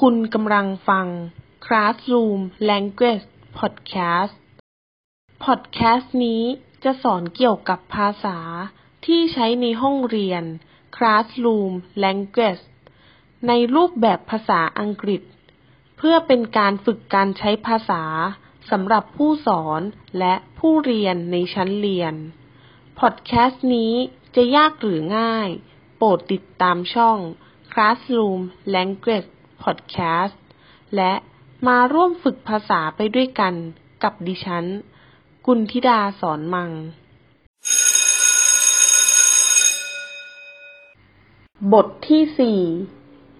คุณกำลังฟัง Classroom Language Podcast พอดแคสต์นี้จะสอนเกี่ยวกับภาษาที่ใช้ในห้องเรียน Classroom Language ในรูปแบบภาษาอังกฤษ เพื่อเป็นการฝึกการใช้ภาษาสำหรับผู้สอนและผู้เรียนในชั้นเรียน พอดแคสต์นี้จะยากหรือง่าย โปรดติดตามช่อง Classroom Language Podcast และมาร่วมฝึกภาษาไปด้วยกันกับดิฉัน กุลธิดาสอนมัง บทที่สี่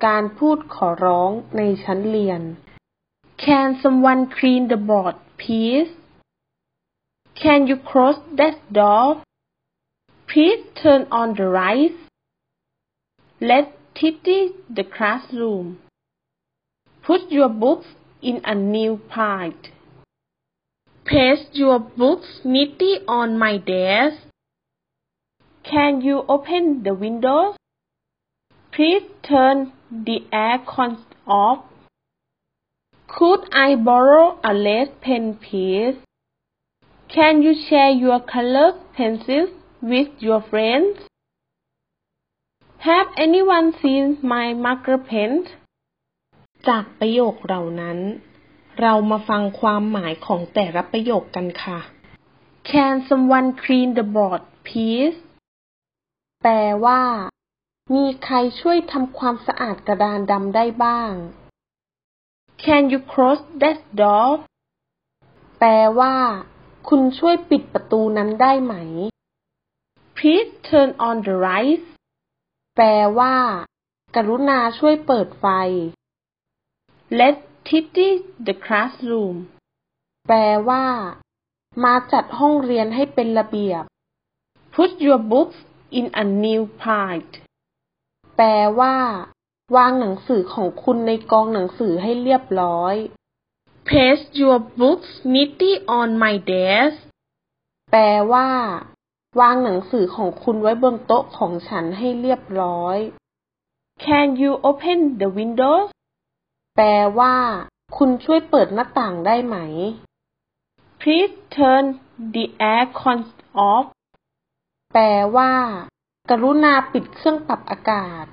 การพูดขอร้องในชั้นเรียน Can someone clean the board please Can you close that door Please turn on the lights Let's tidy the classroom Put your books in a new pile Place your books neatly on my desk Can you open the windows Please turn the air con off. Could I borrow a lead pen, please? Can you share your colored pencils with your friends? Have anyone seen my marker pen? จากประโยคเหล่านั้น เรามาฟังความหมายของแต่ละประโยคกันค่ะ Can someone clean the board, please? แปลว่า มีใครช่วยทำความสะอาดกระดานดำได้บ้าง Can you close that door แปลว่า คุณช่วยปิดประตูนั้นได้ไหม Please turn on the lights แปลว่า กรุณาช่วยเปิดไฟ Let's tidy the classroom แปลว่า มาจัดห้องเรียนให้เป็นระเบียบ Put your books in a new pile แปลว่า วางหนังสือของคุณในกองหนังสือให้เรียบร้อย Place your books neatly on my desk แปลว่า วางหนังสือของคุณไว้บนโต๊ะของฉันให้เรียบร้อย Can you open the windows แปลว่า คุณช่วยเปิดหน้าต่างได้ไหม Please turn the air con off แปลว่า กรุณาปิดเครื่องปรับอากาศ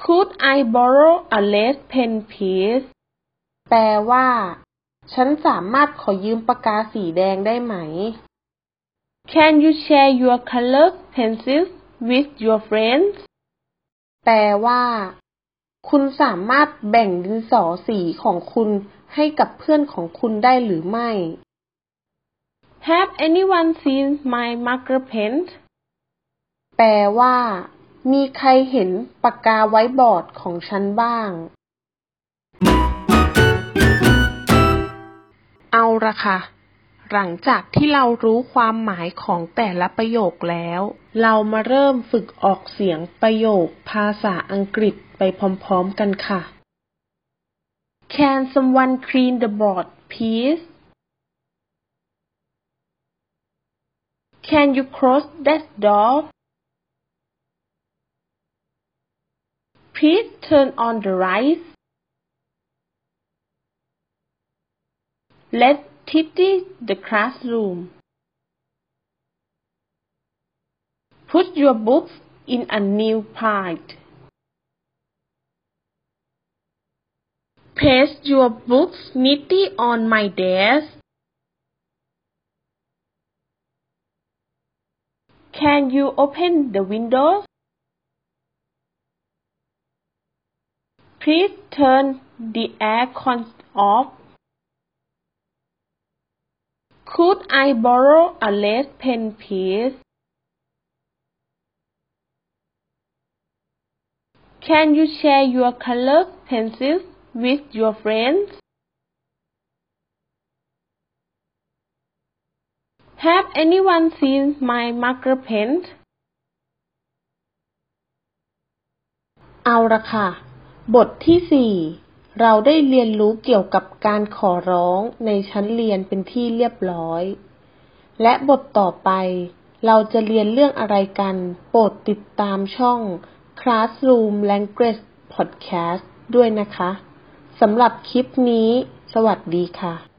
Could I borrow a lead pen please แปลว่า ฉันสามารถขอยืมปากกาสีแดงได้ไหม Can you share your colored pencils with your friends แปลว่า คุณสามารถแบ่งดินสอสีของคุณให้กับเพื่อนของคุณได้หรือไม่ Have anyone seen my marker pen แปลว่า มีใครเห็นปากกาไว้บอร์ดของฉันบ้าง เอาละค่ะ หลังจากที่เรารู้ความหมายของแต่ละประโยคแล้ว เรามาเริ่มฝึกออกเสียงประโยคภาษาอังกฤษไปพร้อมๆกันค่ะ Can someone clean the board please Can you close that door Please turn on the lights. Let's tidy the classroom. Put your books in a new pile. Place your books neatly on my desk. Can you open the windows? Please turn the air con off. Could I borrow a lead pen, please? Can you share your colored pencils with your friends? Have anyone seen my marker pen? เอาละค่ะ บทที่สี่ เราได้เรียนรู้เกี่ยวกับการขอร้องในชั้นเรียนเป็นที่เรียบร้อย และบทต่อไป เราจะเรียนเรื่องอะไรกัน โปรดติดตามช่อง Classroom Language Podcast ด้วยนะคะ สำหรับคลิปนี้ สวัสดีค่ะ